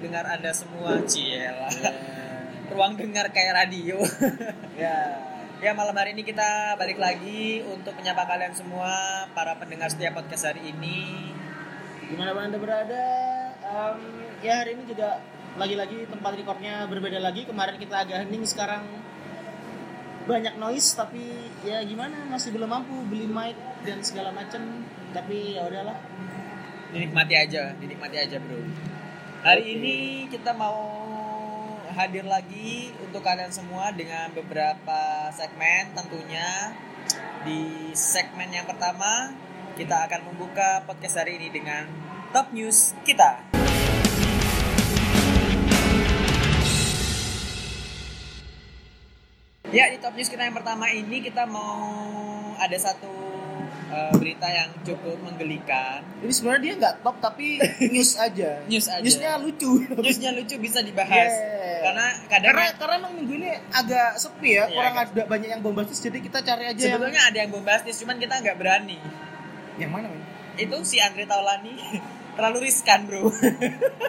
dengar Anda semua, Ciela. ruang dengar kayak radio. Ya. ya, malam hari ini kita balik lagi untuk menyapa kalian semua para pendengar setiap podcast hari ini. Gimana anda berada? Em, ya hari ini juga lagi-lagi tempat recordnya berbeda lagi. Kemarin kita agak hening, sekarang banyak noise. Tapi ya gimana? Masih belum mampu beli mic dan segala macam. Tapi ya udahlah. Dinikmati aja, dinikmati aja, Bro. Hari ini kita mau hadir lagi untuk kalian semua dengan beberapa segmen tentunya. Di segmen yang pertama, kita akan membuka podcast hari ini dengan top news kita. Ya, di top news kita yang pertama ini kita mau ada satu eh, berita yang cukup menggelikan. Ini sebenarnya dia nggak top tapi news aja. News aja. Newsnya lucu. Newsnya lucu bisa dibahas. Yeah. Karena kadang karena karena emang minggu ini agak sepi ya, Iya, kurang ada banyak yang bombastis jadi kita cari aja sebetulnya ada yang bombastis, cuman kita nggak berani. yang yang mana men? Itu si Andre Taulani terlalu riskan, bro.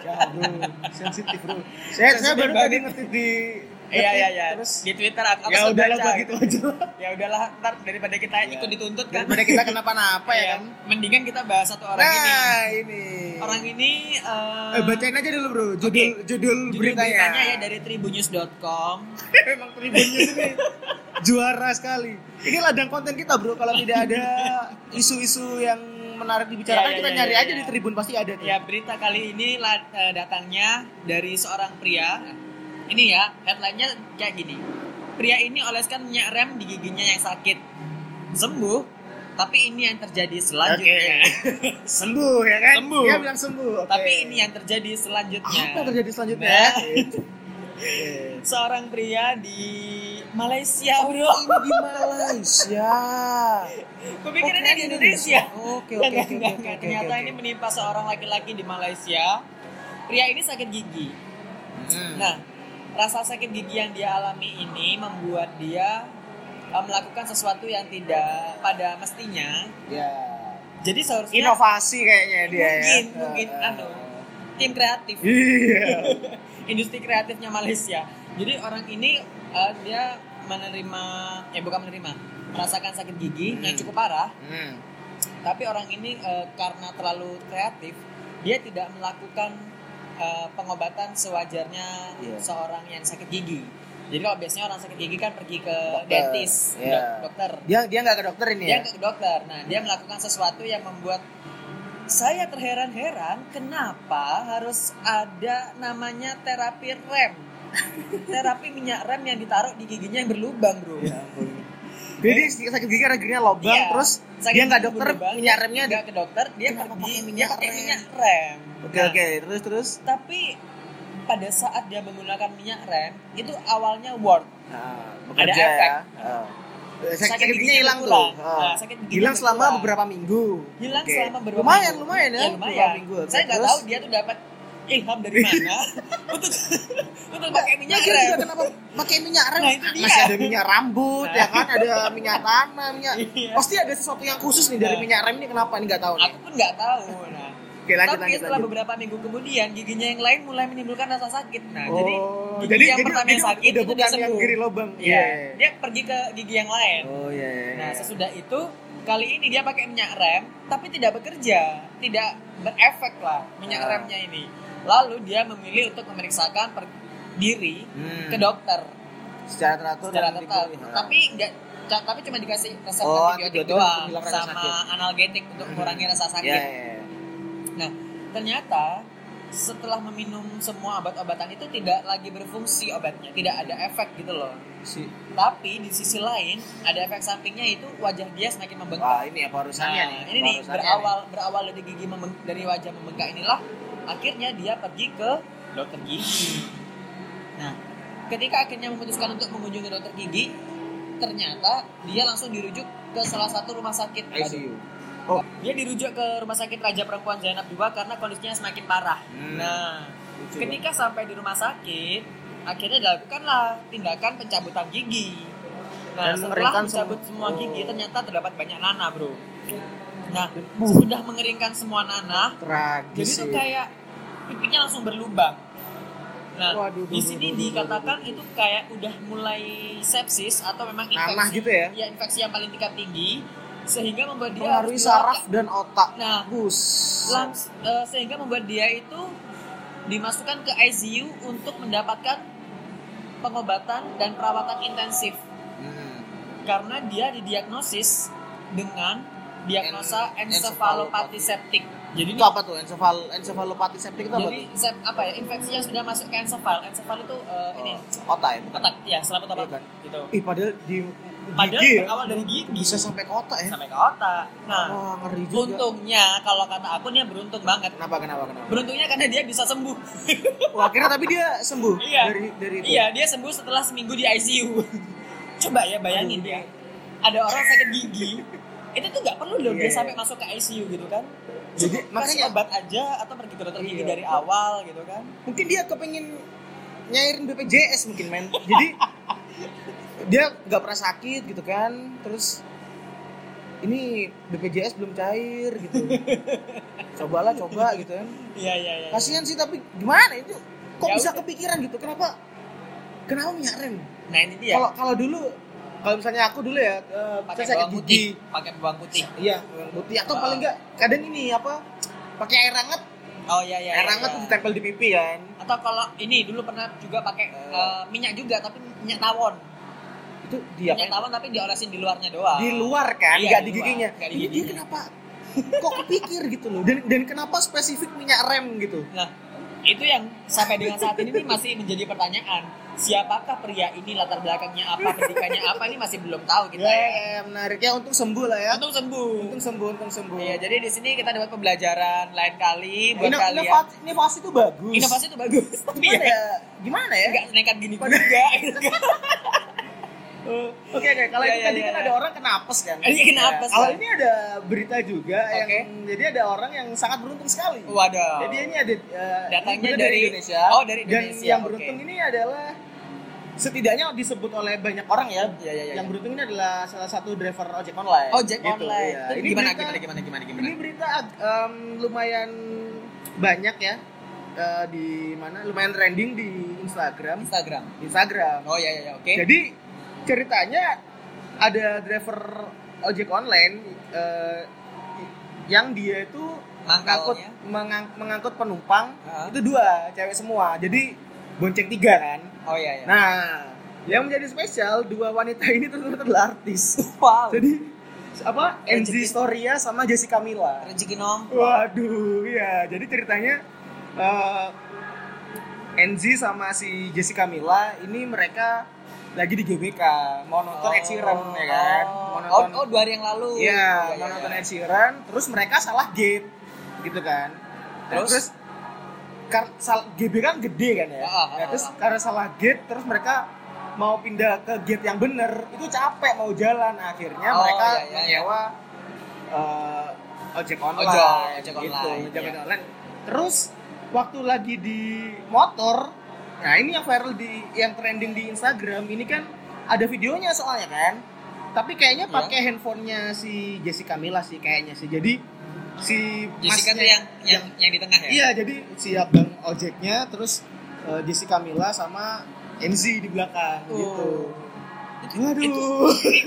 Ya bro, sensitif bro. Saya saya baru tadi ngetik di Iya iya iya. Terus Di Twitter aku, aku ya udahlah baca. begitu aja lah. Ya udahlah, ntar daripada kita Iya. ikut dituntut kan. Daripada kita kenapa-napa ya Iya. kan. Mendingan kita bahas satu orang ini. Nah ini. Orang ini eh, Eh, bacain aja dulu bro, judul Oke. judul, judul beritanya. ya dari tribunnews.com. Emang tribunnya sini juara sekali. Ini ladang konten kita bro. Kalau tidak ada isu-isu yang menarik dibicarakan, iya, kita iya, nyari iya, aja iya. di tribun pasti ada tuh. Ya berita kali ini eh, datangnya dari seorang pria. Ini ya headline-nya kayak gini. Pria ini oleskan minyak rem di giginya yang sakit. Sembuh, tapi ini yang terjadi selanjutnya. sembuh ya kan? Sembuh. Dia bilang sembuh. oke. Tapi ini yang terjadi selanjutnya. apa yang terjadi selanjutnya? Nah. Seorang pria di Malaysia, bro. Ini di Malaysia. Kupikir Oke, ini di Indonesia. Oke, oke, oke, Ternyata ini menimpa seorang laki-laki di Malaysia. Pria ini sakit gigi. Hmm. Nah, rasa sakit gigi yang dia alami ini membuat dia uh, melakukan sesuatu yang tidak pada mestinya. ya. Jadi seharusnya Inovasi kayaknya dia mungkin, ya. mungkin Ah, anu tim kreatif, Iya. industri kreatifnya Malaysia. Jadi orang ini uh, dia menerima, eh bukan menerima, merasakan sakit gigi yang Hmm. cukup parah. Hmm. Tapi orang ini uh, karena terlalu kreatif, dia tidak melakukan uh, pengobatan sewajarnya Iya. seorang yang sakit gigi. Jadi kalau biasanya orang sakit gigi kan pergi ke Dokter. dentist, dok- dokter. Dia dia nggak ke dokter ini Dia ya? ke dokter. Nah, dia melakukan sesuatu yang membuat saya terheran-heran kenapa harus ada namanya terapi rem. terapi minyak rem yang ditaruh di giginya yang berlubang, Bro. Ya ampun. Jadi sakit gigi karena giginya lobang Iya. terus Sakit dia nggak dokter minyak remnya nggak ke dokter, dia pergi dia minyak pakai rem? minyak rem. Oke Nah, oke terus terus. Tapi pada saat dia menggunakan minyak rem itu awalnya word. Nah, Ada bekerja efek. ya. Ah. Sakit, Sakit giginya hilang tuh. berkurang. Ah. Nah, sakit giginya hilang selama beberapa minggu. Hilang Oke. selama beberapa lumayan minggu. lumayan ya. Ya, beberapa lumayan. minggu. Saya nggak tahu dia tuh dapat ilham dari mana untuk untuk pakai minyak Nah, rem. kenapa pakai minyak rem? Nah, itu dia. Masih ada minyak rambut Nah. ya kan, ada minyak tanah, minyak. Iya. Pasti ada sesuatu yang khusus nih dari Nah. minyak rem ini kenapa ini nggak tahu nih. Aku pun nggak tahu. Nah, Oke lanjut tapi lanjut setelah lanjut. beberapa minggu kemudian giginya yang lain mulai menimbulkan rasa sakit. Nah, Oh, jadi gigi jadi yang jadi, pertama yang sakit udah itu dia bukan yang sembuh. kiri lubang. Iya, dia pergi ke gigi yang lain. Oh iya. iya, Nah, iya. sesudah itu kali ini dia pakai minyak rem tapi tidak bekerja, tidak berefek lah minyak Ah. remnya ini. Lalu dia memilih untuk memeriksakan per diri Hmm. ke dokter secara teratur secara nah. Tapi enggak tapi cuma dikasih resep Oh, antibiotik doang sama sakit. analgetik untuk Hmm. mengurangi rasa sakit. Iya, iya, iya. Nah, ternyata setelah meminum semua obat-obatan itu tidak lagi berfungsi obatnya, tidak ada efek gitu loh. Si Tapi di sisi lain ada efek sampingnya itu wajah dia semakin membengkak. Wah, ini apa urusannya Nah, nih? ini nih berawal berawal dari gigi membeng- dari wajah membengkak inilah akhirnya dia pergi ke dokter gigi. Nah, ketika akhirnya memutuskan untuk mengunjungi dokter gigi, ternyata dia langsung dirujuk ke salah satu rumah sakit. ICU. Oh, Dia dirujuk ke rumah sakit Raja Perempuan Zainab II karena kondisinya semakin parah. Hmm. Nah, lucu ketika sampai di rumah sakit, akhirnya dilakukanlah tindakan pencabutan gigi. Nah, Dan setelah mencabut sem- semua oh. gigi, ternyata terdapat banyak nanah, bro. Nah, buh, sudah mengeringkan semua nanah, tragis jadi sih. kayak pipinya langsung berlubang. Nah, Waduh, di sini dikatakan itu kayak udah mulai sepsis atau memang infeksi Nanah gitu ya? ya infeksi yang paling tingkat tinggi sehingga membuat dia harus saraf dan otak. Nah, Bus. langs- eh, sehingga membuat dia itu dimasukkan ke ICU untuk mendapatkan pengobatan dan perawatan intensif Hmm. karena dia didiagnosis dengan diagnosa En- encephalopathy septic. Jadi Itu apa tuh encefal encefalopati septik itu apa jadi tuh? sep- apa ya infeksi yang sudah masuk ke encephal. Encephal itu eh, ini Oh, otak ya, bukan? otak ya selaput otak Iya kan? gitu. Ih, padahal di Padahal gigi ya, awal dari gigi bisa sampai ke otak ya. sampai ke otak. Nah, Wah, ngeri juga. untungnya kalau kata aku dia beruntung banget. Kenapa kenapa kenapa? Beruntungnya karena dia bisa sembuh. Wah, akhirnya tapi dia sembuh Iya. dari dari itu. Iya, dia sembuh setelah seminggu di ICU. Coba ya bayangin Aduh, ya. Ada orang sakit gigi, itu tuh nggak perlu loh Iya, dia iya. sampai masuk ke ICU gitu kan. Jadi Cukup makanya obat aja atau pergi ke dokter gigi Iya. dari awal gitu kan. mungkin dia kepengen nyairin BPJS mungkin men. Jadi dia nggak pernah sakit gitu kan. Terus ini BPJS belum cair gitu. Cobalah coba gitu kan. Iya iya iya. Kasihan sih tapi gimana itu? Kok Ya bisa udah. kepikiran gitu? Kenapa? Kenapa minyak rem? Nah ini dia. Kalau kalau dulu kalau misalnya aku dulu ya eh, pakai saya sakit bawang putih, gigi, pakai bawang putih. iya bawang putih atau Ah. paling enggak kadang ini apa pakai air hangat, Oh iya iya. air iya, hangat iya. ditempel di pipi kan. Atau kalau ini dulu pernah juga pakai Eh. eh, minyak juga tapi minyak tawon. Itu dia minyak kan tawon tapi diolesin di luarnya doang. di luar kan, Iya, nggak di di luar, giginya. nggak di Ini dia giginya. kenapa? Kok kepikir gitu loh? Dan dan kenapa spesifik minyak rem gitu? Nah, itu yang sampai dengan saat ini nih masih menjadi pertanyaan. Siapakah pria ini latar belakangnya apa, pendidikannya apa ini masih belum tahu kita Ya, ya. ya, menariknya untuk sembuh lah ya. Untung sembuh. Untung sembuh, untung sembuh. Iya, jadi di sini kita dapat pembelajaran lain kali buat Ino- kalian. inovasi, inovasi itu bagus. Inovasi itu bagus, tapi Gimana ya ya? Gimana ya? nggak nekat gini juga. gitu. Oke oke kalau Iya, itu iya, tadi iya, kan iya. ada orang kena apes kan. Ini kena apes, Kalau ini ada berita juga yang Oke. jadi ada orang yang sangat beruntung sekali. Waduh. Jadi ini ada uh, Datangnya ini dari- Indonesia. Oh, dari Indonesia, Dan yang oke. beruntung ini adalah setidaknya disebut oleh banyak orang ya. Iya, iya, iya. Yang beruntung ini adalah salah satu driver ojek online. Ojek Gitu, online. iya. Itu Ini gimana, berita- gimana gimana gimana gimana? Ini berita um, lumayan banyak ya uh, di mana lumayan trending di Instagram. Instagram. Instagram. Oh iya iya iya, oke. Jadi ceritanya ada driver ojek online eh, yang dia itu mengangkut Mangkalnya. mengang- mengangkut penumpang Heeh. itu dua cewek semua jadi bonceng tiga kan Oh iya iya. nah yang menjadi spesial dua wanita ini ternyata adalah artis wow. jadi apa Enzi. Storia sama Jessica Mila rezeki nong. Waduh, iya. Jadi ceritanya Enzi sama si Jessica Mila ini mereka lagi di GBK mau nonton Ed Sheeran ya kan, mau Oh, nonton oh, dua hari yang lalu. Iya, mau nonton Ed Sheeran, terus mereka salah gate gitu kan. Nah, Terus? terus kar- sal- GB kan gede kan ya. Ah, ah, Nah, terus ah. karena salah gate terus mereka mau pindah ke gate yang bener itu capek mau jalan akhirnya Oh, mereka iya, iya, iya. menyewa eh, ojek online Ojol, ojek gitu, online, ojek iya. online terus waktu lagi di motor nah ini yang viral di yang trending di Instagram ini kan ada videonya soalnya kan tapi kayaknya Iya. pakai handphonenya si Jessica Mila sih kayaknya sih jadi si Jessica masnya- yang yang yang di tengah ya. Iya, jadi si abang ojeknya terus eh, Jessica Mila sama Enzi di belakang Oh. gitu. Itu, Waduh. itu,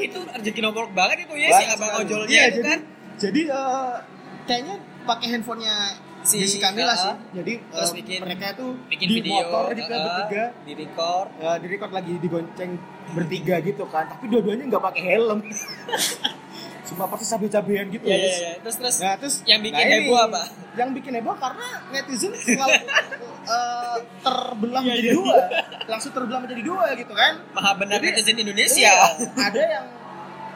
itu rezeki nomor banget itu ya si abang sekali. ojolnya Iya, itu jadi, kan. Jadi eh, kayaknya pakai handphonenya Si- Jessica Mila uh, sih. Jadi terus eh, bikin- mereka tuh Bikin di video motor gitu uh, bertiga. di record. eh, di record lagi digonceng bertiga gitu kan, tapi dua-duanya nggak pakai helm. Cuma pakai cabai-cabean gitu. Iya iya iya. Terus terus Nah, terus Yang bikin nah heboh apa? Yang bikin heboh karena netizen selalu eh, terbelah Iya, menjadi iya. dua, langsung terbelah menjadi dua gitu kan. maha benar Jadi- netizen Indonesia. Iya, ada yang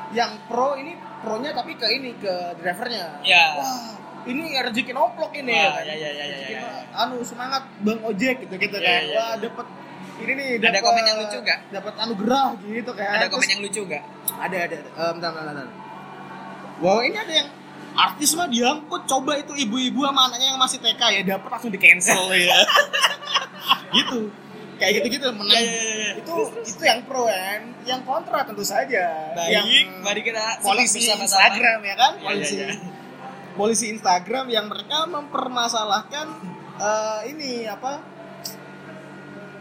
yang pro ini pronya tapi ke ini ke drivernya. Iya. Wah, ini rezeki noplok ini Wah, ya iya, iya, iya, iya, Rezeki iya. no- Anu semangat Bang Ojek gitu gitu Iya, kan. iya, Wah, iya. dapat ini nih Ada dapet- komen yang lucu nggak? Dapat anugerah gitu kan. Ada komen Terus- yang lucu nggak? ada ada ada. Eh, bentar, bentar, bentar. Wow ini ada yang artis mah diangkut coba itu ibu-ibu sama anaknya yang masih TK ya dapat langsung di cancel ya gitu kayak gitu gitu menang Iya, iya, iya, iya. itu itu yang pro kan yang kontra tentu saja Baik, yang mari kita polisi bersama-sama. Instagram ya kan Iya, polisi iya, iya. Polisi Instagram yang mereka mempermasalahkan eh, ini apa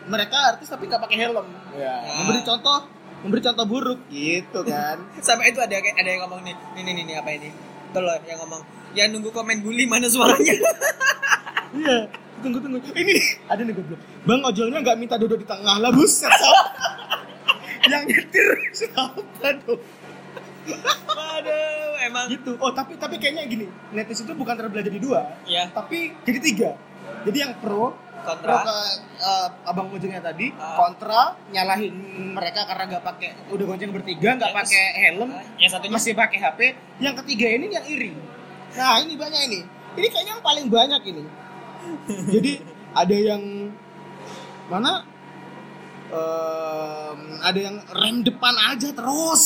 mereka artis tapi nggak pakai helm. Ya. Ah. memberi contoh memberi contoh buruk. Gitu kan. Sama itu ada kayak- ada yang ngomong nih, nih nih nih, apa ini? Tuh loh yang ngomong, yang nunggu komen bully mana suaranya? iya. Tunggu tunggu. Ini ada nih goblok. Bang ojolnya nggak minta duduk di tengah lah buset yang nyetir siapa dong Waduh, emang. Gitu. Oh tapi tapi kayaknya gini netizen itu bukan terbelah jadi dua ya tapi jadi tiga. Jadi yang pro pro kontra. ke eh, abang ojeknya tadi Ah. kontra nyalahin mereka karena nggak pakai udah gonceng bertiga nggak Ya, pakai helm Yang satunya? masih pakai HP yang ketiga ini yang iri. Nah ini banyak ini. Ini kayaknya yang paling banyak ini. Jadi ada yang mana Em, ada yang rem depan aja terus.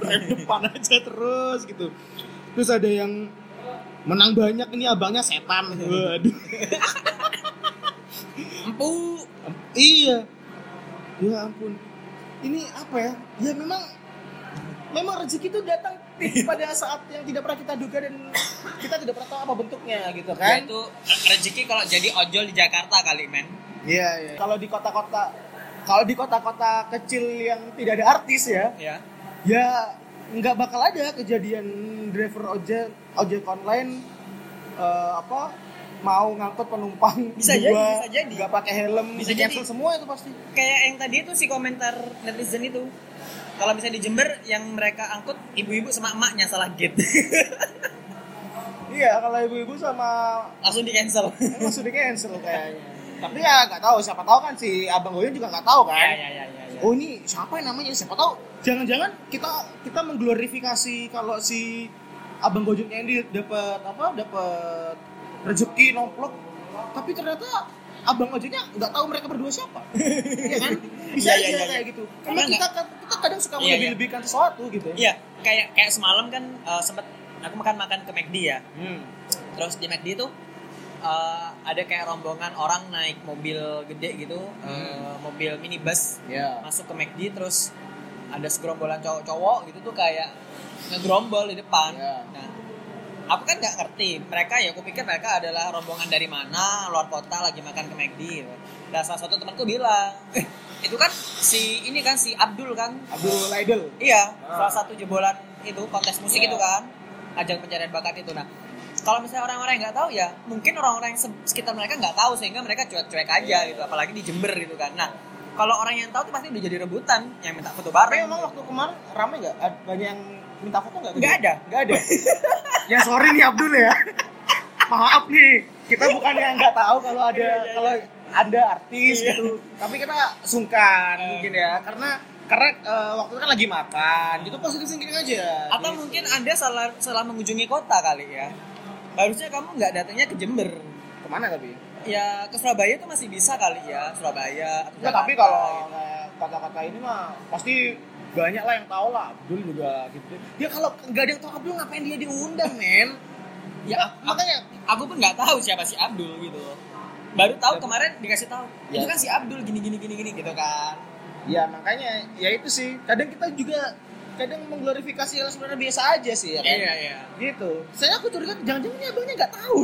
Rem depan aja terus gitu. Terus ada yang menang banyak ini abangnya setan. Waduh. Empu. iya. Ya ampun. Ini apa ya? Ya memang memang rezeki itu datang pada saat yang tidak pernah kita duga dan kita tidak pernah tahu apa bentuknya gitu Ya kan itu rezeki kalau jadi ojol di Jakarta kali men. iya iya. Kalau di kota-kota kalau di kota-kota kecil yang tidak ada artis ya Ya. ya nggak bakal ada kejadian driver ojek ojek online eh, apa mau ngangkut penumpang Bisa jadi, bisa jadi. nggak pakai helm Bisa jadi. semua itu pasti Kayak yang tadi itu si komentar netizen itu. Kalau misalnya di Jember yang mereka angkut ibu-ibu sama emaknya salah gate. iya kalau ibu-ibu sama Langsung di cancel. langsung di cancel kayaknya tapi ya nggak tahu siapa tahu kan si abang Goyong juga nggak tahu kan ya ya ya ya. ya. oh ini siapa yang namanya siapa tahu jangan-jangan kita kita mengglorifikasi kalau si abang gojeknya ini dapat apa dapat rezeki nomplok tapi ternyata abang ojeknya nggak tahu mereka berdua siapa ya kan bisa Iya, aja iya, iya, kayak iya. gitu Karena kita kita kadang suka Iya, iya. melebih-lebihkan sesuatu gitu Iya, kayak kayak semalam kan eh, sempet aku makan makan ke McD ya. hmm. Terus di McD itu eh, ada kayak rombongan orang naik mobil gede gitu, eh, mobil minibus ya masuk ke McD terus ada segerombolan cowok-cowok gitu tuh kayak ngegrombol di depan. Iya. Nah, aku kan nggak ngerti mereka ya, aku pikir mereka adalah rombongan dari mana, luar kota lagi makan ke McD. Gitu. Dan salah satu temanku bilang, eh, itu kan si ini kan si Abdul kan, Abdul Laidel Iya, Ah. salah satu jebolan itu kontes musik Iya. itu kan, ajang pencarian bakat itu. Nah, kalau misalnya orang-orang yang nggak tahu ya, mungkin orang-orang yang se- sekitar mereka nggak tahu sehingga mereka cuek-cuek aja gitu, apalagi di Jember gitu kan. Nah, kalau orang yang tahu tuh pasti udah jadi rebutan yang minta foto tapi bareng. emang waktu kemarin rame nggak banyak yang minta foto nggak Nggak ada. nggak ada ya sorry nih Abdul ya maaf nih kita bukan yang nggak tahu kalau ada Iya, iya, kalau ada artis Iya. gitu tapi kita sungkan Eh. mungkin ya karena karena eh, waktu itu kan lagi makan gitu positif thinking aja Atau Gitu. mungkin anda salah salah mengunjungi kota kali ya. Harusnya kamu nggak datangnya ke Jember. ke mana tapi Ya ke Surabaya tuh masih bisa kali ya, Surabaya. atau Nggak, tapi kalau gitu. kata-kata ini mah pasti banyak lah yang tahu lah Abdul juga gitu dia kalau nggak ada yang tahu Abdul ngapain dia diundang men ya Nah, makanya aku pun nggak tahu siapa si Abdul gitu baru tahu kemarin dikasih tahu Ya. itu kan si Abdul gini gini gini gini gitu kan Ya makanya ya itu sih. Kadang kita juga kadang mengglorifikasi hal sebenarnya biasa aja sih ya kan. iya iya Gitu. Saya aku curiga jangan-jangan ini abangnya nggak tahu.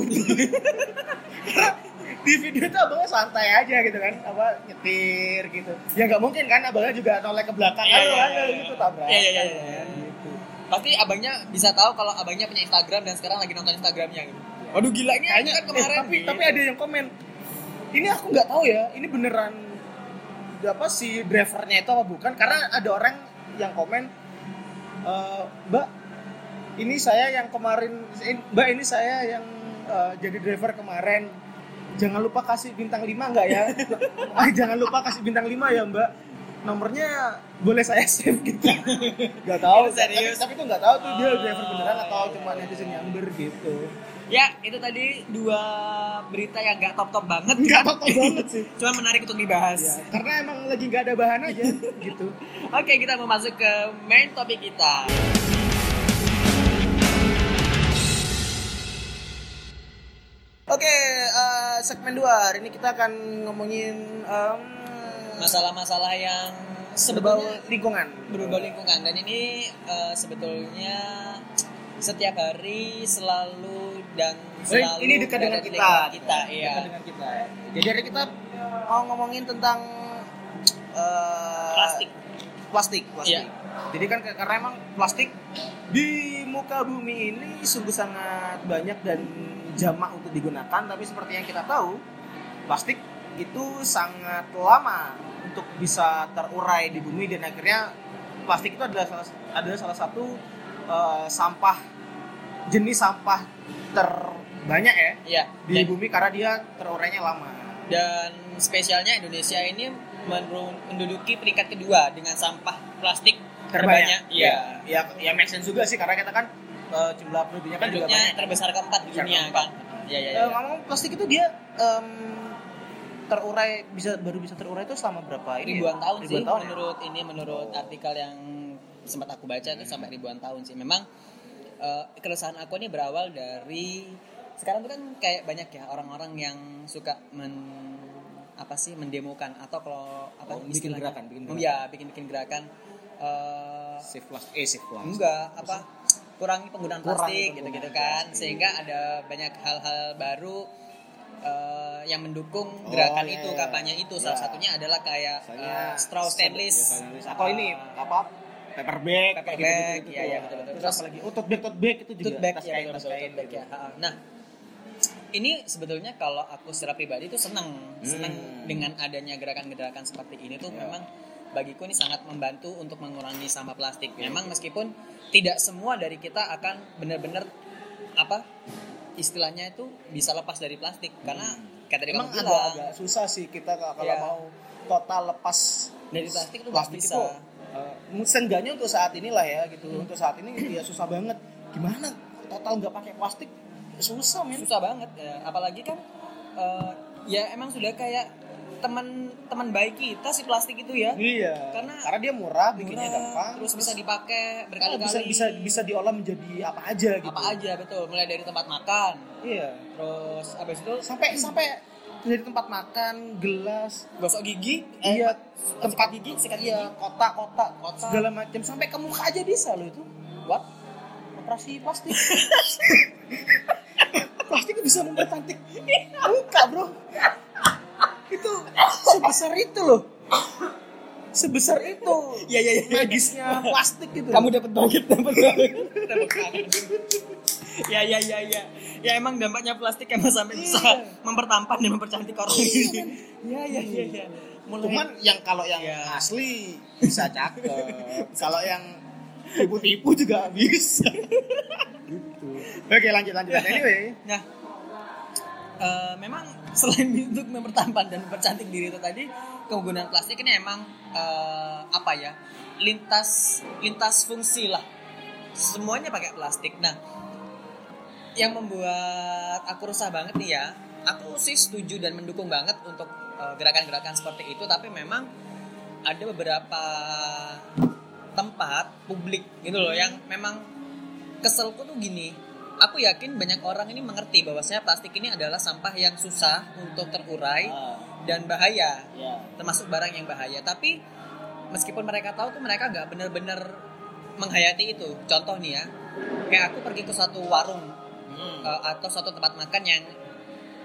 Karena di video itu abangnya santai aja gitu kan, apa nyetir gitu. Ya nggak mungkin kan abangnya juga noleh ke belakang halo iya, iya, gitu iya. tabrakan. Iya, iya, iya, iya. Gitu. pasti abangnya bisa tahu kalau abangnya punya Instagram dan sekarang lagi nonton Instagramnya gitu waduh gila ini Kayaknya kan kemarin eh, tapi gitu. tapi ada yang komen. Ini aku nggak tahu ya, ini beneran apa si drivernya itu apa bukan? Karena ada orang yang komen "Eh, Mbak, ini saya yang kemarin in- Mbak ini saya yang eh, jadi driver kemarin. Jangan lupa kasih bintang 5 enggak ya? ah, jangan lupa kasih bintang 5 ya, Mbak. Nomornya boleh saya save gitu. Gak tahu. Itu serius? Tapi, tapi itu nggak tahu tuh dia Oh, driver beneran iya, atau iya, cuma iya. netizen nyamber gitu. Ya itu tadi dua berita yang gak top top banget Nggak apa-apa banget sih. cuma menarik untuk dibahas Ya, karena emang lagi nggak ada bahan aja gitu. oke kita mau masuk ke main topik kita Oke, eh, segmen 2 hari ini kita akan ngomongin em, masalah-masalah yang berbau sebetulnya lingkungan. berbau lingkungan dan ini eh, sebetulnya setiap hari selalu dan Eh, selalu ini dekat dengan berada di kita. kita iya Dekat dengan kita. Jadi hari kita mau ngomongin tentang eh, Plastik. Plastik, plastik. Iya. Jadi kan karena emang plastik di muka bumi ini sungguh sangat banyak dan jamak untuk digunakan, tapi seperti yang kita tahu, plastik itu sangat lama untuk bisa terurai di bumi dan akhirnya plastik itu adalah salah, adalah salah satu eh, sampah jenis sampah terbanyak ya iya di dan, bumi karena dia terurainya lama. dan spesialnya Indonesia ini menduduki peringkat kedua dengan sampah plastik terbanyak iya Ya, ya, ya make sense juga sih karena kita kan eh, jumlah penduduknya kan juga banyak. terbesar keempat di dunia keempat. kan iya iya Eh, iya. ngomong plastik itu dia em, terurai bisa baru bisa terurai itu selama berapa ini? ribuan ya? tahun ribuan sih tahun ya? menurut ini menurut artikel yang sempat aku baca itu sampai ribuan tahun sih memang eh, keresahan aku ini berawal dari sekarang tuh kan kayak banyak ya orang-orang yang suka men apa sih mendemokan atau kalau apa Oh, bikin gerakan, bikin gerakan. ya bikin bikin gerakan eh, Save plastik, eh save plastik. enggak apa kurangi penggunaan Kurangi plastik penggunaan gitu-gitu kan plastik. sehingga ada banyak hal-hal baru eh, yang mendukung Oh, gerakan iya, itu iya. kampanye itu salah Iya. satunya adalah kayak eh, straw stainless Atau ini apa? Paper bag, Paper bag, gitu-gitu iya, iya, tuh. betul-betul. Terus Terus apa lagi? Oh, tote bag, tote bag itu juga. tote bag tas ya kain, betul, tas betul, kain tote bag gitu. ya Ha, nah ini sebetulnya kalau aku secara pribadi itu senang senang Hmm. dengan adanya gerakan-gerakan seperti ini tuh Iya. memang bagiku ini sangat membantu untuk mengurangi sampah plastik. Iya. Memang meskipun tidak semua dari kita akan benar-benar apa istilahnya itu bisa lepas dari plastik karena kayak tadi Hmm. Emang kamu bilang agak-agak susah sih kita kalau Iya. mau total lepas dari plastik itu plastik bisa. itu seenggaknya untuk saat inilah ya gitu. Hmm. untuk saat ini ya susah banget. Gimana? Total nggak pakai plastik susah men. Susah banget ya. Apalagi kan eh, ya emang sudah kayak teman teman baik kita si plastik itu ya. Iya. Karena- karena dia murah bikinnya Murah, gampang terus bisa dipakai berkali-kali. Bisa bisa bisa diolah menjadi apa aja gitu. apa aja betul. Mulai dari tempat makan. Iya. Terus habis itu sampai sampai dari tempat makan gelas gosok gigi? Iya sikat tempat gigi, sikat iya kotak kotak Kotak. segala macam sampai ke muka aja bisa loh itu. What? Operasi plastik. Plastik bisa mempercantik muka bro. Itu sebesar itu loh sebesar itu. Ya ya ya magisnya plastik gitu kamu dapat banget dapat banget ya ya ya ya. Ya emang dampaknya plastik emang sampai bisa Iya. mempertampan dan mempercantik orang. Iya, ya ya ya ya. Mulai cuman yang kalau yang Iya. asli bisa cakep. Kalau yang tipu-tipu juga bisa. Gitu. Oke lanjut lanjut. Anyway. Nah, eh, memang selain untuk mempertampan dan mempercantik diri itu tadi, penggunaan plastik ini emang eh, apa ya? Lintas lintas fungsi lah. Semuanya pakai plastik. Nah, yang membuat aku resah banget nih ya, aku sih setuju dan mendukung banget untuk eh, gerakan-gerakan seperti itu, tapi memang ada beberapa tempat publik gitu loh yang memang keselku tuh gini aku yakin banyak orang ini mengerti bahwasanya plastik ini adalah sampah yang susah untuk terurai Ah, dan bahaya. Ya. Termasuk barang yang bahaya. Tapi meskipun mereka tahu tuh mereka nggak bener-bener menghayati itu. Contoh nih ya kayak aku pergi ke satu warung Hmm. eh, atau suatu tempat makan yang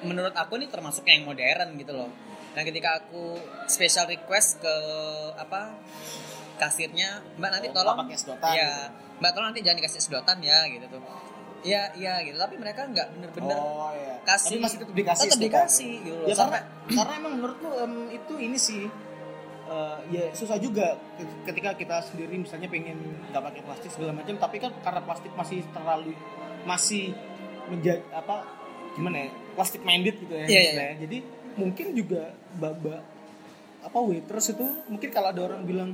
menurut aku ini termasuk yang modern gitu loh. Dan ketika aku special request ke apa kasirnya mbak nanti Oh, tolong pakai sedotan ya gitu. mbak tolong nanti jangan dikasih sedotan ya gitu tuh iya iya gitu. Tapi mereka nggak bener-bener oh iya. Kasih tapi masih tetap dikasih tetap dikasih gitu ya karena sampai karena emang menurutku em, itu ini sih eh, ya susah juga ketika kita sendiri misalnya pengen nggak pakai plastik segala macam tapi kan karena plastik masih terlalu masih menjadi apa gimana ya plastik minded gitu ya Iya, iya, istilahnya. jadi mungkin juga baba apa waiters itu mungkin kalau ada orang bilang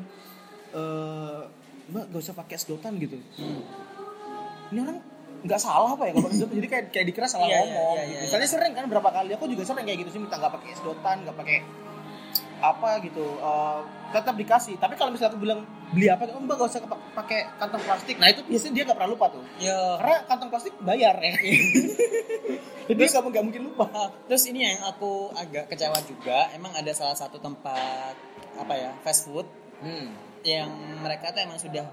eh mbak gak usah pakai sedotan gitu. Hmm. ini orang nggak salah apa ya kalau sedotan jadi kayak kayak dikira salah Iya, iya, ngomong. iya, iya, misalnya sering kan berapa kali aku juga sering kayak gitu sih minta nggak pakai sedotan nggak pakai apa gitu. Eh, tetap dikasih. Tapi kalau misalnya aku bilang beli apa? Oh mbak gak usah pakai kantong plastik. Nah itu biasanya dia nggak pernah lupa tuh. Ya karena kantong plastik bayar ya. Jadi nggak nggak mungkin lupa. Ah, terus ini yang aku agak kecewa juga emang ada salah satu tempat apa ya fast food hmm. yang mereka tuh emang sudah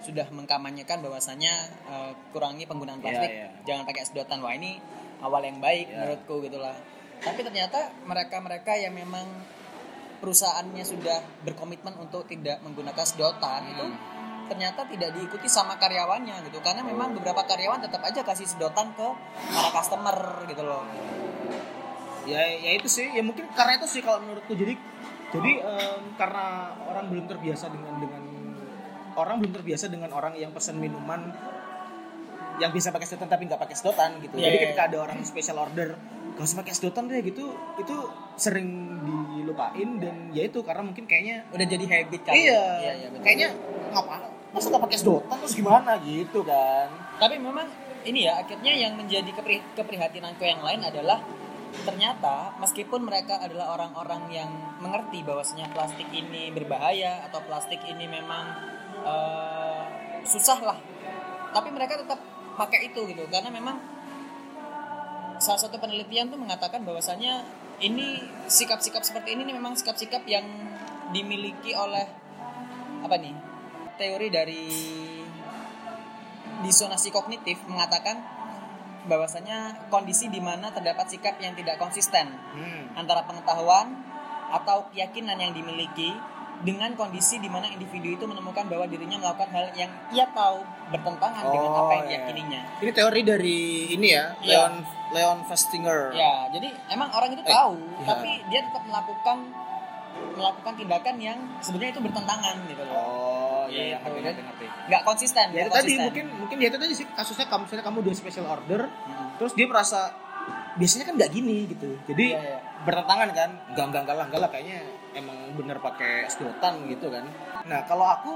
sudah mengkamanyakan bahwasanya eh, kurangi penggunaan Iya, plastik, iya. jangan pakai sedotan. Wah ini awal yang baik Iya. menurutku gitulah. Tapi ternyata mereka-mereka yang memang perusahaannya sudah berkomitmen untuk tidak menggunakan sedotan Hmm. itu ternyata tidak diikuti sama karyawannya gitu karena memang beberapa karyawan tetap aja kasih sedotan ke para customer gitu loh. ya ya itu sih ya mungkin karena itu sih kalau menurutku jadi jadi em, karena orang belum terbiasa dengan dengan orang belum terbiasa dengan orang yang pesan minuman yang bisa pakai sedotan tapi nggak pakai sedotan gitu Iya, jadi iya, ketika ada orang special order gak usah pakai sedotan deh gitu itu sering dilupain dan ya itu karena mungkin kayaknya Udah jadi habit kali. iya, iya, iya betul. kayaknya ngapa masa nggak pakai sedotan terus gimana gitu kan Tapi memang ini ya akhirnya yang menjadi kepri- keprihatinanku yang lain adalah ternyata meskipun mereka adalah orang-orang yang mengerti bahwasanya plastik ini berbahaya atau plastik ini memang eh, susah lah, tapi mereka tetap pakai itu gitu karena memang salah satu penelitian tuh mengatakan bahwasanya ini sikap-sikap seperti ini nih memang sikap-sikap yang dimiliki oleh apa nih teori dari disonasi kognitif mengatakan bahwasanya kondisi di mana terdapat sikap yang tidak konsisten hmm. antara pengetahuan atau keyakinan yang dimiliki dengan kondisi di mana individu itu menemukan bahwa dirinya melakukan hal yang ia tahu bertentangan dengan Oh, apa yang iya. diyakininya. ini teori dari ini ya Iya. Leon Leon Festinger Ya, jadi emang orang itu Eh, tahu, iya. tapi dia tetap melakukan melakukan tindakan yang sebenarnya itu bertentangan gitu loh. Oh iya, Gitu, ngerti. Nggak konsisten, Ya itu tadi mungkin mungkin dia itu tadi sih kasusnya kamu misalnya kamu udah special order, Mm. terus dia merasa biasanya kan nggak gini gitu. Jadi Iya, iya. bertentangan kan? Enggak enggak enggak lah, enggak lah kayaknya emang bener pakai sedotan gitu kan. Nah, kalau aku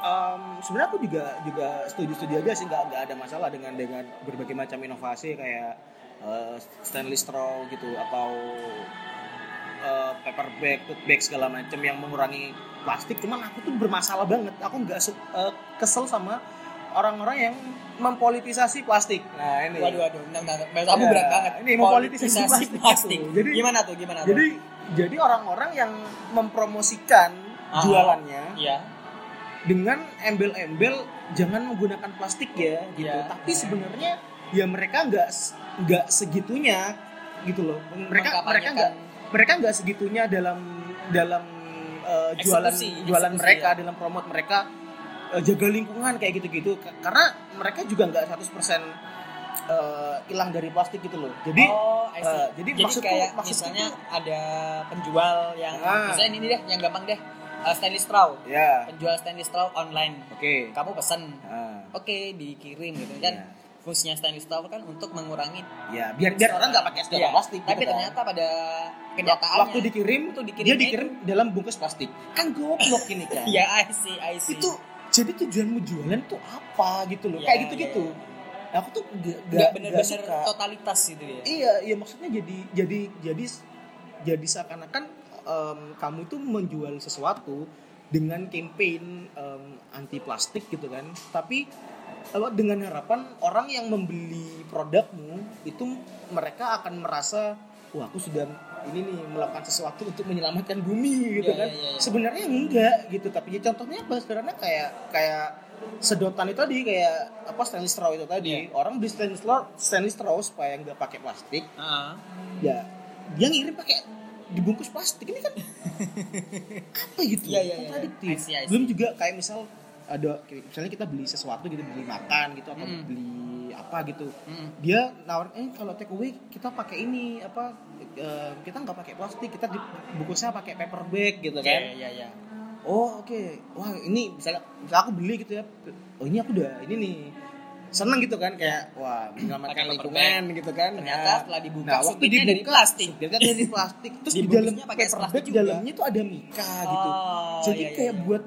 em, sebenarnya aku juga juga setuju-setuju aja sih nggak nggak ada masalah dengan dengan berbagai macam inovasi kayak eh, stainless straw gitu atau eh, paper bag, tote bag segala macam yang mengurangi plastik. Cuman aku tuh bermasalah banget. Aku nggak eh, kesel sama orang-orang yang mempolitisasi plastik. Nah ini. Waduh, waduh, bentar, bentar. Bahasa kamu Ya, berat banget. ini mempolitisasi Politisasi plastik itu. Jadi- gimana tuh, gimana tuh? Jadi jadi orang-orang yang mempromosikan Ah. jualannya Iya. dengan embel-embel jangan menggunakan plastik ya gitu. Iya. Tapi sebenarnya ya mereka nggak nggak segitunya gitu loh. Mereka mereka nggak mereka nggak segitunya dalam dalam uh, jualan Eksekusi, jualan eksekusi, mereka ya. dalam promote mereka uh, jaga lingkungan kayak gitu-gitu karena mereka juga nggak 100% uh, hilang dari plastik gitu loh. Jadi oh, I see. eh, jadi maksudku- kayak maksudku misalnya tuh- ada penjual yang Ah. misalnya ini deh yang gampang deh uh, stainless straw ya penjual stainless straw online oke. kamu pesen Ah. oke dikirim gitu kan Iya. fungsinya stainless straw kan untuk mengurangi Ya, biar biar orang nggak pakai sedotan Iya, plastik. tapi gitu kan. ternyata pada kenyataannya waktu dikirim, itu dia dikirimnya dikirim dalam bungkus plastik. Kan goblok ini kan. ya I see I see Itu jadi tujuanmu jualan tuh apa gitu loh. Iya, Kayak gitu-gitu. iya, Aku tuh gak, gak, bener-bener suka. totalitas gitu ya Iya, iya maksudnya jadi jadi jadi jadi seakan-akan em, kamu itu menjual sesuatu dengan campaign em, anti plastik gitu kan. Tapi apa, dengan harapan orang yang membeli produkmu itu mereka akan merasa wah aku sudah ini nih melakukan sesuatu untuk menyelamatkan bumi gitu Iya, kan. iya, iya, iya. Sebenarnya enggak gitu, tapi ya contohnya apa? Sebenarnya kayak kayak sedotan itu tadi kayak apa stainless straw itu tadi. Iya. Orang beli stainless straw, stainless straw supaya nggak pakai plastik. Ah. Ya, dia ngirim pakai dibungkus plastik ini kan apa gitu? Iya, iya, iya. kontradiktif. I see, I see. Belum juga kayak misal ada misalnya kita beli sesuatu gitu beli makan gitu atau Mm. beli apa gitu Mm. dia nawarin eh kalau take away kita pakai ini apa eh, kita nggak pakai plastik kita di, bungkusnya pakai paper bag gitu kan Iya, iya, iya. Oh oke. Wah ini misalnya misalnya aku beli gitu ya. Oh ini aku udah ini nih. Seneng gitu kan kayak wah menyelamatkan lingkungan gitu kan. Ternyata Nah, setelah dibuka, nah waktu dibuka dari plastik. supirnya dari plastik. Terus di Dibungkusnya dalam pakai plastik juga. dalamnya tuh ada mika gitu. Oh, jadi iya, iya, kayak iya. buat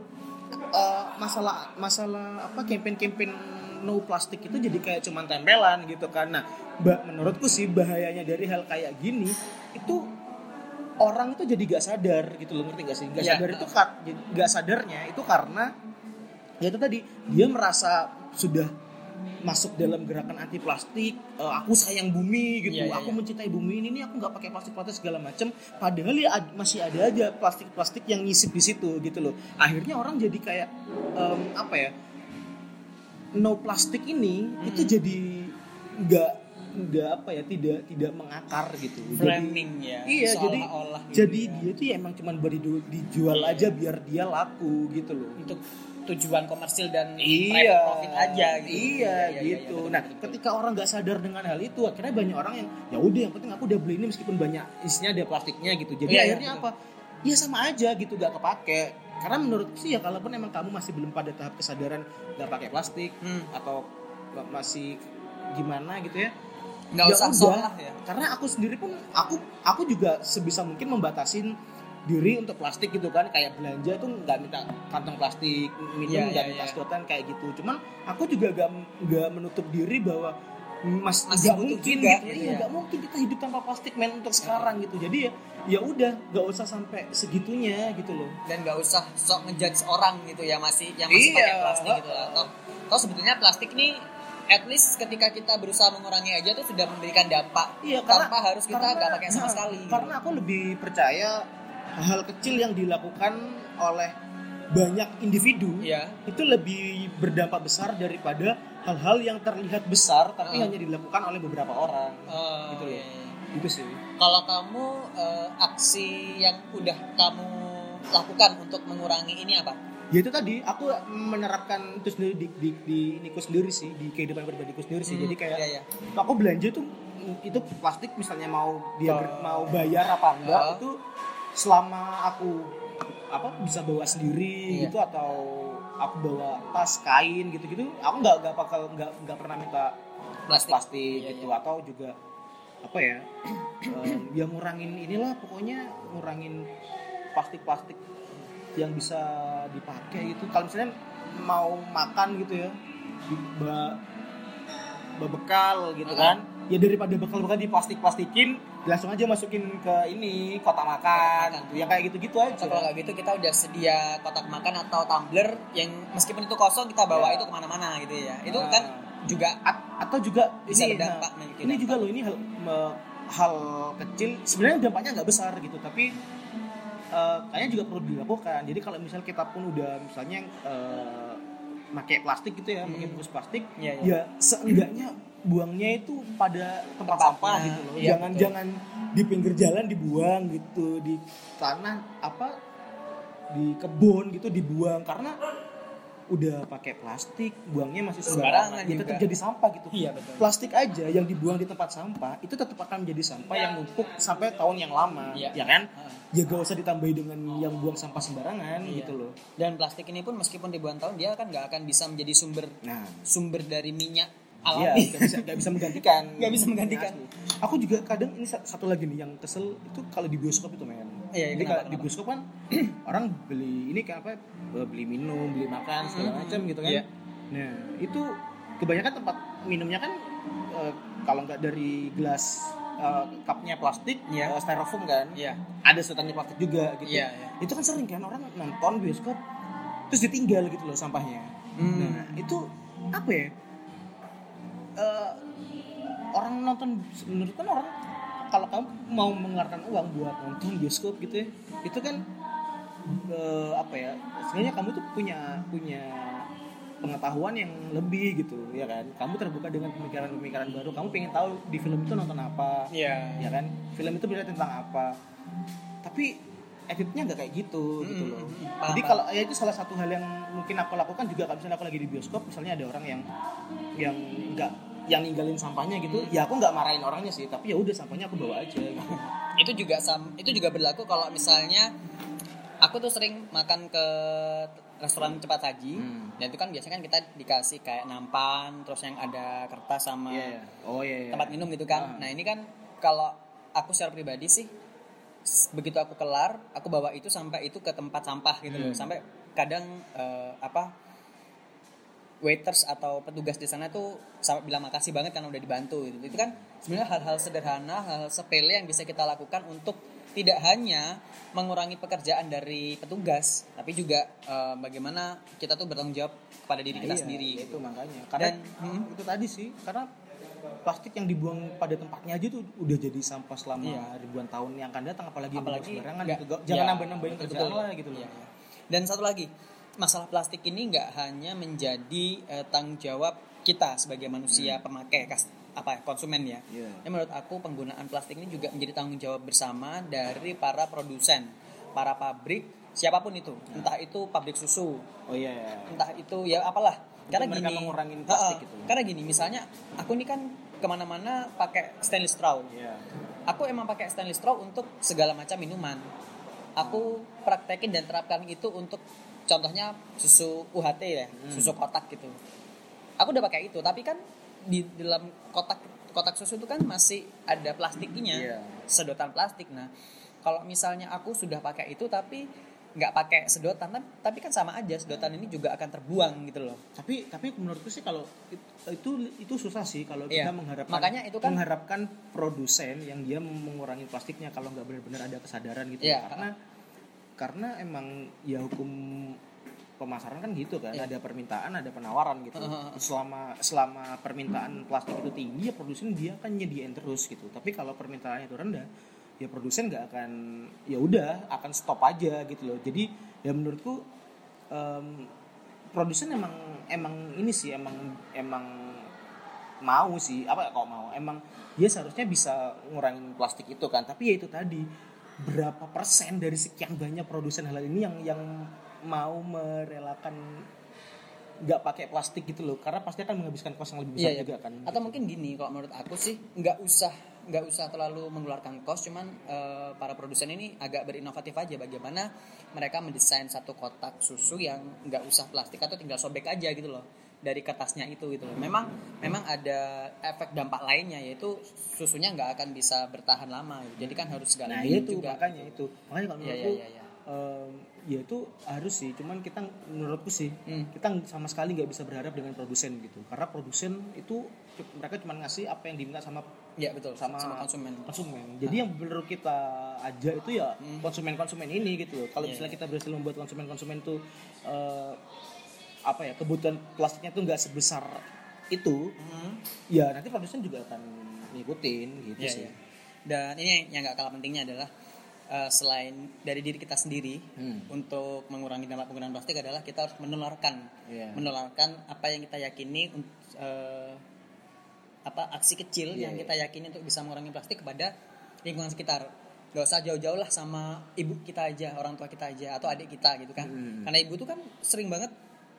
uh, masalah masalah apa campaign-campaign no plastik itu jadi kayak cuman tempelan gitu kan. Nah menurutku sih bahayanya dari hal kayak gini itu orang itu jadi gak sadar gitu loh ngerti gak sih gak Iya. sadar itu gak sadarnya itu karena ya itu tadi dia merasa sudah masuk dalam gerakan anti plastik eh, aku sayang bumi gitu Iya, iya, aku iya. mencintai bumi ini nih aku nggak pakai plastik plastik segala macam padahal ya ad- masih ada aja plastik plastik yang nyisip di situ gitu loh akhirnya orang jadi kayak em, apa ya no plastik ini Hmm. itu jadi nggak nggak apa ya tidak tidak mengakar gitu Jadi- framing ya iya jadi seolah-olah gitu jadi ya. dia tuh ya emang cuman didu- dijual Iya. aja biar dia laku gitu loh untuk tujuan komersil dan iya profit aja gitu iya, iya, gitu betul, nah betul, ketika orang nggak sadar dengan hal itu akhirnya banyak orang yang ya udah yang penting aku udah beli ini meskipun banyak isinya ada plastiknya gitu jadi Iya, iya, akhirnya betul. apa ya sama aja gitu gak kepake karena menurutku sih ya kalaupun emang kamu masih belum pada tahap kesadaran nggak pakai plastik Hmm. atau masih gimana gitu ya nggak Ya usah udah. ya. Karena aku sendiri pun aku aku juga sebisa mungkin membatasin diri untuk plastik gitu kan. Kayak belanja tuh nggak minta kantong plastik minum Iya, nggak iya, minta sedotan kayak gitu. Cuman aku juga gak nggak menutup diri bahwa mas Masih nggak mungkin juga, gitu, ya. nggak mungkin kita hidup tanpa plastik men untuk sekarang gitu. Jadi ya ya udah nggak usah sampai segitunya gitu loh. Dan nggak usah sok ngejudge orang gitu ya masih yang masih Iya. pakai plastik gitu lah. Atau atau sebetulnya plastik nih at least ketika kita berusaha mengurangi aja tuh sudah memberikan dampak Iya, karena- tanpa harus kita karena- nggak pakai sama nah, sekali. Karena aku lebih percaya hal kecil yang dilakukan oleh banyak individu Iya. itu lebih berdampak besar daripada hal-hal yang terlihat besar tapi Uh-uh. hanya dilakukan oleh beberapa orang. Oh, Gitu loh. iya. Itu sih. Kalau kamu eh, aksi yang udah kamu lakukan untuk mengurangi ini apa? Ya itu tadi aku menerapkan itu sendiri di di, di iniku sendiri sih di kehidupan pribadiku sendiri sih. Hmm, Jadi kayak iya, iya. aku belanja tuh itu plastik misalnya mau dia Oh. mau bayar apa enggak Oh. itu selama aku apa bisa bawa sendiri Iya. gitu atau aku bawa tas kain gitu-gitu aku nggak nggak bakal nggak nggak pernah minta Plastik. plastik Iya, gitu iya. atau juga apa ya em, ya ngurangin inilah pokoknya ngurangin plastik-plastik yang bisa dipakai itu kalau misalnya mau makan gitu ya di ba, bekal gitu kan ya daripada bekal-bekal di plastik-plastikin langsung aja masukin ke ini kotak makan, Kotak makan. ya kayak gitu-gitu aja kalau nggak gitu kita udah sedia kotak makan atau tumbler yang meskipun itu kosong kita bawa Ya. itu ke mana-mana gitu ya. Itu Nah. kan juga A- atau juga Bisa ini berdampak, nah, ini dampak. juga loh ini hal hal kecil sebenarnya dampaknya nggak besar gitu tapi eh, kayaknya juga perlu dilakukan jadi kalau misal kita pun udah misalnya eh, pakai plastik gitu ya Hmm. pakai bungkus plastik Iya, iya. ya seenggaknya buangnya itu pada tempat Tempatnya, sampah gitu loh iya, jangan betul. jangan di pinggir jalan dibuang gitu di tanah apa di kebun gitu dibuang karena udah pakai plastik buangnya masih Sembarangan ya tetap jadi sampah gitu Iya betul. plastik aja yang dibuang di tempat sampah itu tetap akan menjadi sampah yang numpuk sampai tahun yang lama Iya. ya kan Heeh. ya gak usah ditambahi dengan yang buang sampah sembarangan Iya. gitu loh Dan plastik ini pun meskipun ribuan tahun dia kan nggak akan bisa menjadi sumber nah sumber dari minyak Iya, alami. gak bisa, gak bisa menggantikan. Nggak bisa menggantikan. Aku juga kadang ini sa- satu lagi nih yang kesel itu kalau di bioskop itu men. Iya, Jadi kenapa, kalau di bioskop kan orang beli ini kayak apa? eh, Beli minum, beli makan segala Mhm. macam gitu kan. Iya. Nah itu kebanyakan tempat minumnya kan eh, kalau nggak dari gelas eh, cupnya plastik, Iya. eh, styrofoam kan. Iya. Ada sedotannya plastik juga gitu. Iya, iya. Itu kan sering kan orang nonton bioskop terus ditinggal gitu loh sampahnya. Hmm. Nah, itu apa ya? Eh, orang nonton menurut kan orang kalau kamu mau mengeluarkan uang buat nonton bioskop gitu ya, itu kan eh, apa ya? Sebenarnya kamu tuh punya punya pengetahuan yang lebih gitu ya kan? Kamu terbuka dengan pemikiran-pemikiran baru. Kamu pengen tahu di film itu nonton apa Iya. ya kan? Film itu berita tentang apa. Tapi editnya nggak kayak gitu gitu Hmm, loh. hmm, paham, jadi kalau ya itu salah satu hal yang mungkin aku lakukan juga kalau misalnya aku lagi di bioskop misalnya ada orang yang yang nggak yang ninggalin sampahnya gitu Hmm. ya aku nggak marahin orangnya sih tapi ya udah sampahnya aku bawa aja gitu. itu juga sam itu juga berlaku kalau misalnya aku tuh sering makan ke restoran cepat saji Hmm. dan itu kan biasanya kan kita dikasih kayak nampan terus yang ada kertas sama Iya, iya. oh iya, iya. tempat minum gitu kan Ah. nah ini kan kalau aku secara pribadi sih begitu aku kelar aku bawa itu sampai itu ke tempat sampah gitu loh Hmm. sampai kadang eh, apa waiters atau petugas di sana tuh sampai bilang makasih banget karena udah dibantu gitu. Itu kan sebenarnya hal-hal sederhana, hal sepele yang bisa kita lakukan untuk tidak hanya mengurangi pekerjaan dari petugas, tapi juga eh, bagaimana kita tuh bertanggung jawab kepada diri Nah, kita iya, sendiri. itu gitu. makanya karena Dan- hmm. itu tadi sih karena plastik yang dibuang pada tempatnya aja tuh udah jadi sampah selama Iya. ribuan tahun yang akan datang apalagi Apalagi sembarangan gitu. jangan ya, nambah-nambahin kerjaan lah gitu loh iya. Dan satu lagi, masalah plastik ini nggak hanya menjadi eh, tanggung jawab kita sebagai manusia pemakai kas, apa ya, konsumen ya. Iya. Ya, menurut aku penggunaan plastik ini juga menjadi tanggung jawab bersama dari para produsen, para pabrik, siapa pun itu, entah itu pabrik susu, Oh iya. iya. entah itu ya apalah. Karena mereka gini, mengurangin plastik Ha-ha. gitu. Karena gini, misalnya aku ini kan ke mana-mana pakai stainless straw. Iya. Aku emang pakai stainless straw untuk segala macam minuman. Aku praktekin dan terapkan itu untuk contohnya susu UHT ya, Hmm. susu kotak gitu. Aku udah pakai itu, tapi kan di dalam kotak kotak susu itu kan masih ada plastiknya, Iya. sedotan plastik. Nah, kalau misalnya aku sudah pakai itu tapi nggak pakai sedotan, tapi- kan sama aja sedotan ini juga akan terbuang gitu loh. Tapi tapi menurutku sih kalau it- itu itu susah sih kalau Iya. kita mengharapkan Makanya itu kan- mengharapkan produsen yang dia mengurangi plastiknya kalau nggak benar-benar ada kesadaran gitu Iya. karena karena emang ya hukum pemasaran kan gitu kan Iya. ada permintaan ada penawaran gitu. Selama selama permintaan plastik itu tinggi ya produsen dia akan nyediain terus gitu. Tapi kalau permintaannya itu rendah ya produsen nggak akan ya udah akan stop aja gitu loh. Jadi ya menurutku em, produsen emang emang ini sih emang emang mau sih. Apa kok mau? Emang dia seharusnya bisa ngurangin plastik itu kan. Tapi ya itu tadi berapa persen dari sekian banyak produsen halal ini yang yang mau merelakan nggak pakai plastik gitu loh. Karena pasti akan menghabiskan kos yang lebih besar Iya, iya. juga kan. Atau mungkin gini, kalau menurut aku sih nggak usah nggak usah terlalu mengeluarkan kos, cuman eh, para produsen ini agak berinovatif aja. Bagaimana mereka mendesain satu kotak susu yang nggak usah plastik atau tinggal sobek aja gitu loh dari kertasnya itu gitu loh. Memang memang ada efek dampak lainnya yaitu susunya nggak akan bisa bertahan lama. gitu. Jadi kan harus segala nah itu juga. makanya itu makanya kalau Iya, menurutku iya, iya, iya. em, ya itu harus sih cuman kita menurutku sih Hmm. kita sama sekali nggak bisa berharap dengan produsen gitu karena produsen itu mereka cuma ngasih apa yang diminta sama Iya betul sama, Sama- konsumen. konsumen jadi yang perlu kita aja itu ya Hmm. konsumen-konsumen ini gitu loh kalau Iya, misalnya iya. kita berhasil membuat konsumen-konsumen itu eh, apa ya kebutuhan plastiknya tuh nggak sebesar itu Hmm. ya nanti produsen juga akan ngikutin gitu Iya, sih iya. Dan ini yang- nggak kalah pentingnya adalah eh, selain dari diri kita sendiri Hmm. untuk mengurangi dampak penggunaan plastik adalah kita harus menularkan Iya. menularkan apa yang kita yakini eh, apa aksi kecil Iya, yang iya. kita yakini untuk bisa mengurangi plastik kepada lingkungan sekitar gak usah jauh-jauh lah sama ibu kita aja orang tua kita aja atau adik kita gitu kan Hmm. karena ibu tuh kan sering banget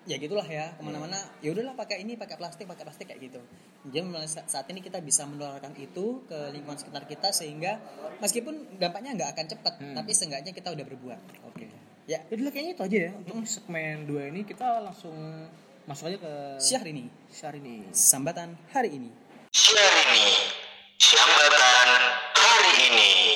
ya gitulah ya ke mana-mana. Ya udahlah pakai ini pakai plastik pakai plastik kayak gitu. Jadi saat ini kita bisa menularkan itu ke lingkungan sekitar kita sehingga meskipun dampaknya nggak akan cepat Hmm. tapi seenggaknya kita udah berbuat. Oke. Ya. Jadi kayaknya itu aja ya. Untuk segmen 2 ini kita langsung masuk aja ke syiar ini syahr ini sambatan hari ini. Siang ini, Siambatan hari ini.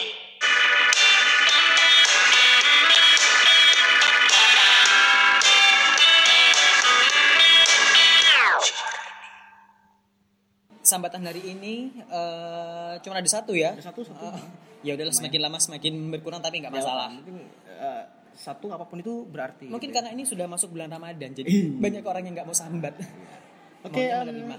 Sambatan hari ini eh, cuma ada satu ya Ada satu, satu. Eh, ya udahlah semakin lama semakin berkurang tapi nggak masalah mungkin eh, satu apa pun itu berarti mungkin gitu ya. karena ini sudah masuk bulan ramadan jadi banyak orang yang nggak mau sambat Oke, em, menerima.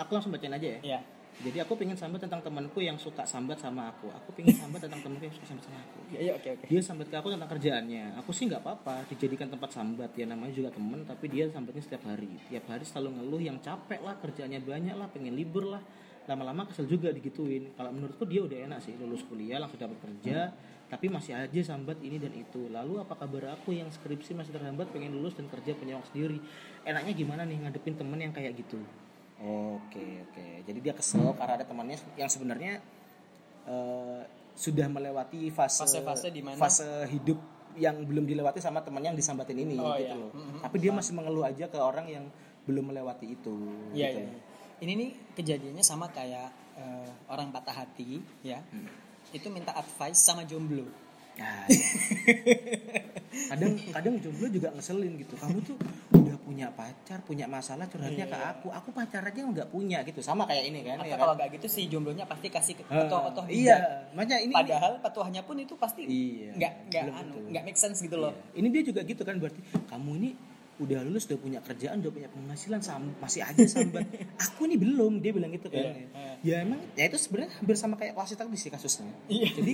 aku langsung bacain aja ya. ya Jadi aku pengen sambat tentang temanku yang suka sambat sama aku. Aku pengen sambat tentang temanku yang suka sambat sama aku. ya ya, oke oke Dia sambat ke aku tentang kerjaannya. Aku sih nggak apa-apa dijadikan tempat sambat. Ya namanya juga temen, tapi dia sambatnya setiap hari. Tiap hari selalu ngeluh yang capek lah, kerjaannya banyak lah, pengen libur lah. Lama-lama kesel juga digituin. Kalau menurutku dia udah enak sih lulus kuliah langsung dapat kerja, tapi masih aja sambat ini dan itu. Lalu apa kabar aku yang skripsi masih terhambat pengen lulus dan kerja punya uang sendiri? Enaknya gimana nih ngadepin temen yang kayak gitu? Oke oke. Jadi dia kesel karena ada temannya yang sebenarnya eh, sudah melewati fase Fase-fase di mana? fase hidup yang belum dilewati sama temannya yang disambatin ini Oh, gitu iya. loh. Tapi dia masih mengeluh aja ke orang yang belum melewati itu. Iya, gitu. iya. Ini nih kejadiannya sama kayak eh, orang patah hati, ya. Hmm. Itu minta advice sama jomblo. Nah, iya. kadang kadang jomblo juga ngeselin gitu. Kamu tuh udah punya pacar, punya masalah curhatnya ke Iya. aku. Aku pacar aja nggak punya gitu. Sama kayak ini kan. Atau ya kalau kan? nggak gitu si jomblonya pasti kasih ke Ah, otoh-otoh Iya, makanya ini Padahal petuahnya pun itu pasti Iya. nggak nggak anu nggak make sense gitu loh. Iya. Ini dia juga gitu kan berarti kamu ini udah lulus udah punya kerjaan udah punya penghasilan sam- masih aja sambat aku ini belum dia bilang gitu kan Iya, ya emang ya itu sebenarnya hampir sama kayak wasit tadi sih kasusnya Iya. jadi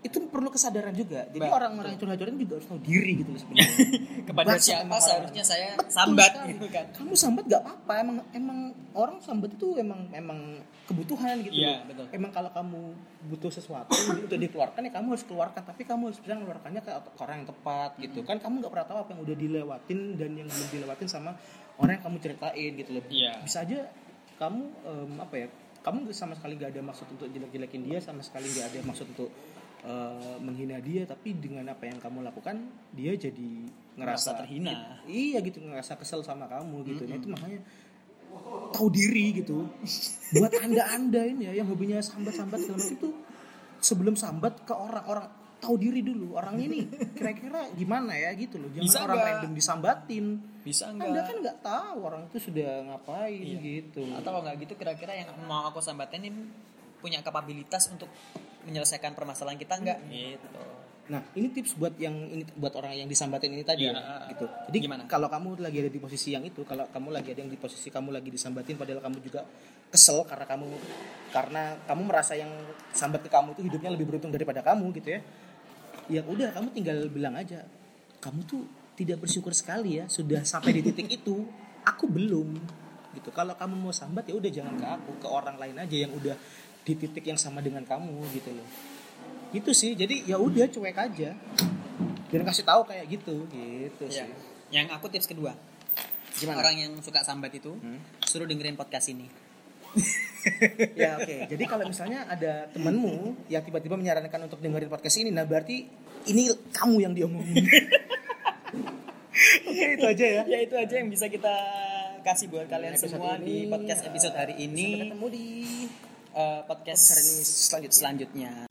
itu perlu kesadaran juga. Jadi orang-orang yang curhat-curhat juga harus tahu diri gitu loh sebenarnya. Kepada siapa seharusnya saya Betul sambat sekali. gitu kan. Kamu sambat gak apa-apa. Emang emang orang sambat itu emang emang kebutuhan gitu. Iya, betul. Emang kalau kamu butuh sesuatu untuk dikeluarkan ya kamu harus keluarkan. Tapi kamu harus bisa mengeluarkannya ke orang yang tepat gitu. Kan kamu nggak pernah tahu apa yang udah dilewatin dan yang belum dilewatin sama orang yang kamu ceritain gitu loh. Iya. Bisa aja kamu em, apa ya? Kamu sama sekali nggak ada maksud untuk jelek-jelekin dia, sama sekali nggak ada maksud untuk eh, menghina dia, tapi dengan apa yang kamu lakukan dia jadi Ngerasa ngerasa terhina. Iya gitu ngerasa kesel sama kamu gitu. Nah itu makanya tahu diri gitu. Buat anda-anda ini ya yang hobinya sambat-sambat segala macam itu sebelum sambat ke orang-orang tahu diri dulu orangnya ini kira-kira gimana ya gitu loh. Jangan Bisa orang nggak? random disambatin. Bisa Anda enggak? kan nggak tahu orang itu sudah ngapain Iya. gitu. Atau nggak gitu kira-kira yang mau aku sambatin ini punya kapabilitas untuk menyelesaikan permasalahan kita enggak? Gitu. Nah, ini tips buat yang ini buat orang yang disambatin ini tadi Iya. ya, gitu. Jadi Gimana? kalau kamu lagi ada di posisi yang itu, kalau kamu lagi ada yang di posisi kamu lagi disambatin padahal kamu juga kesel karena kamu karena kamu merasa yang sambat ke kamu itu hidupnya lebih beruntung daripada kamu gitu ya. Ya udah, kamu tinggal bilang aja, kamu tuh tidak bersyukur sekali ya sudah sampai di titik itu. Aku belum gitu. Kalau kamu mau sambat ya udah jangan ke aku, ke orang lain aja yang udah di titik yang sama dengan kamu gitu loh gitu sih jadi ya udah cuek aja dan kasih tahu kayak gitu gitu Iya. sih Yang aku tips kedua. Gimana? Orang yang suka sambat itu Hmm? suruh dengerin podcast ini. ya oke jadi kalau misalnya ada temanmu yang tiba-tiba menyarankan untuk dengerin podcast ini nah berarti ini kamu yang diomongin oke itu aja ya Ya itu aja yang bisa kita kasih buat kalian Episode semua di ini, podcast episode hari sampai ini. ketemu di Eh, podcast hari ini selanjutnya.